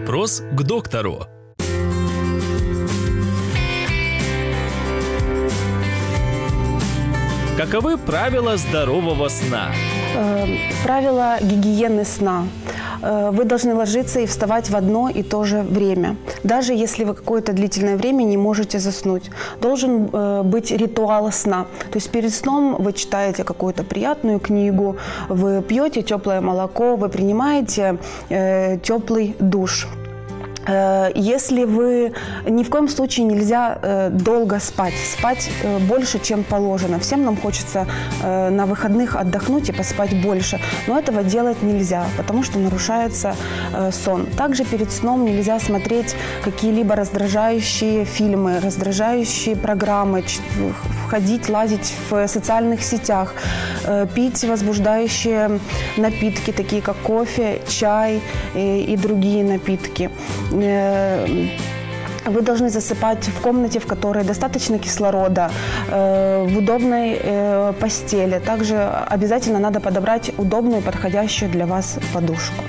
Вопрос к доктору. Каковы правила здорового сна? Э, правила гигиены сна. Э, Вы должны ложиться и вставать в одно и то же время. Даже если вы какое-то длительное время не можете заснуть. Должен э, быть ритуал сна. То есть перед сном вы читаете какую-то приятную книгу, вы пьете теплое молоко, вы принимаете теплый душ. Э, Если вы ни в коем случае нельзя э, долго спать, спать э, больше, чем положено. Всем нам хочется на выходных отдохнуть и поспать больше, но этого делать нельзя, потому что нарушается сон. Также перед сном нельзя смотреть какие-либо раздражающие фильмы, раздражающие программы, входить, лазить в социальных сетях, пить возбуждающие напитки, такие как кофе, чай и другие напитки. Э, Вы должны засыпать в комнате, в которой достаточно кислорода, э, в удобной э, постели. Также обязательно надо подобрать удобную, подходящую для вас подушку.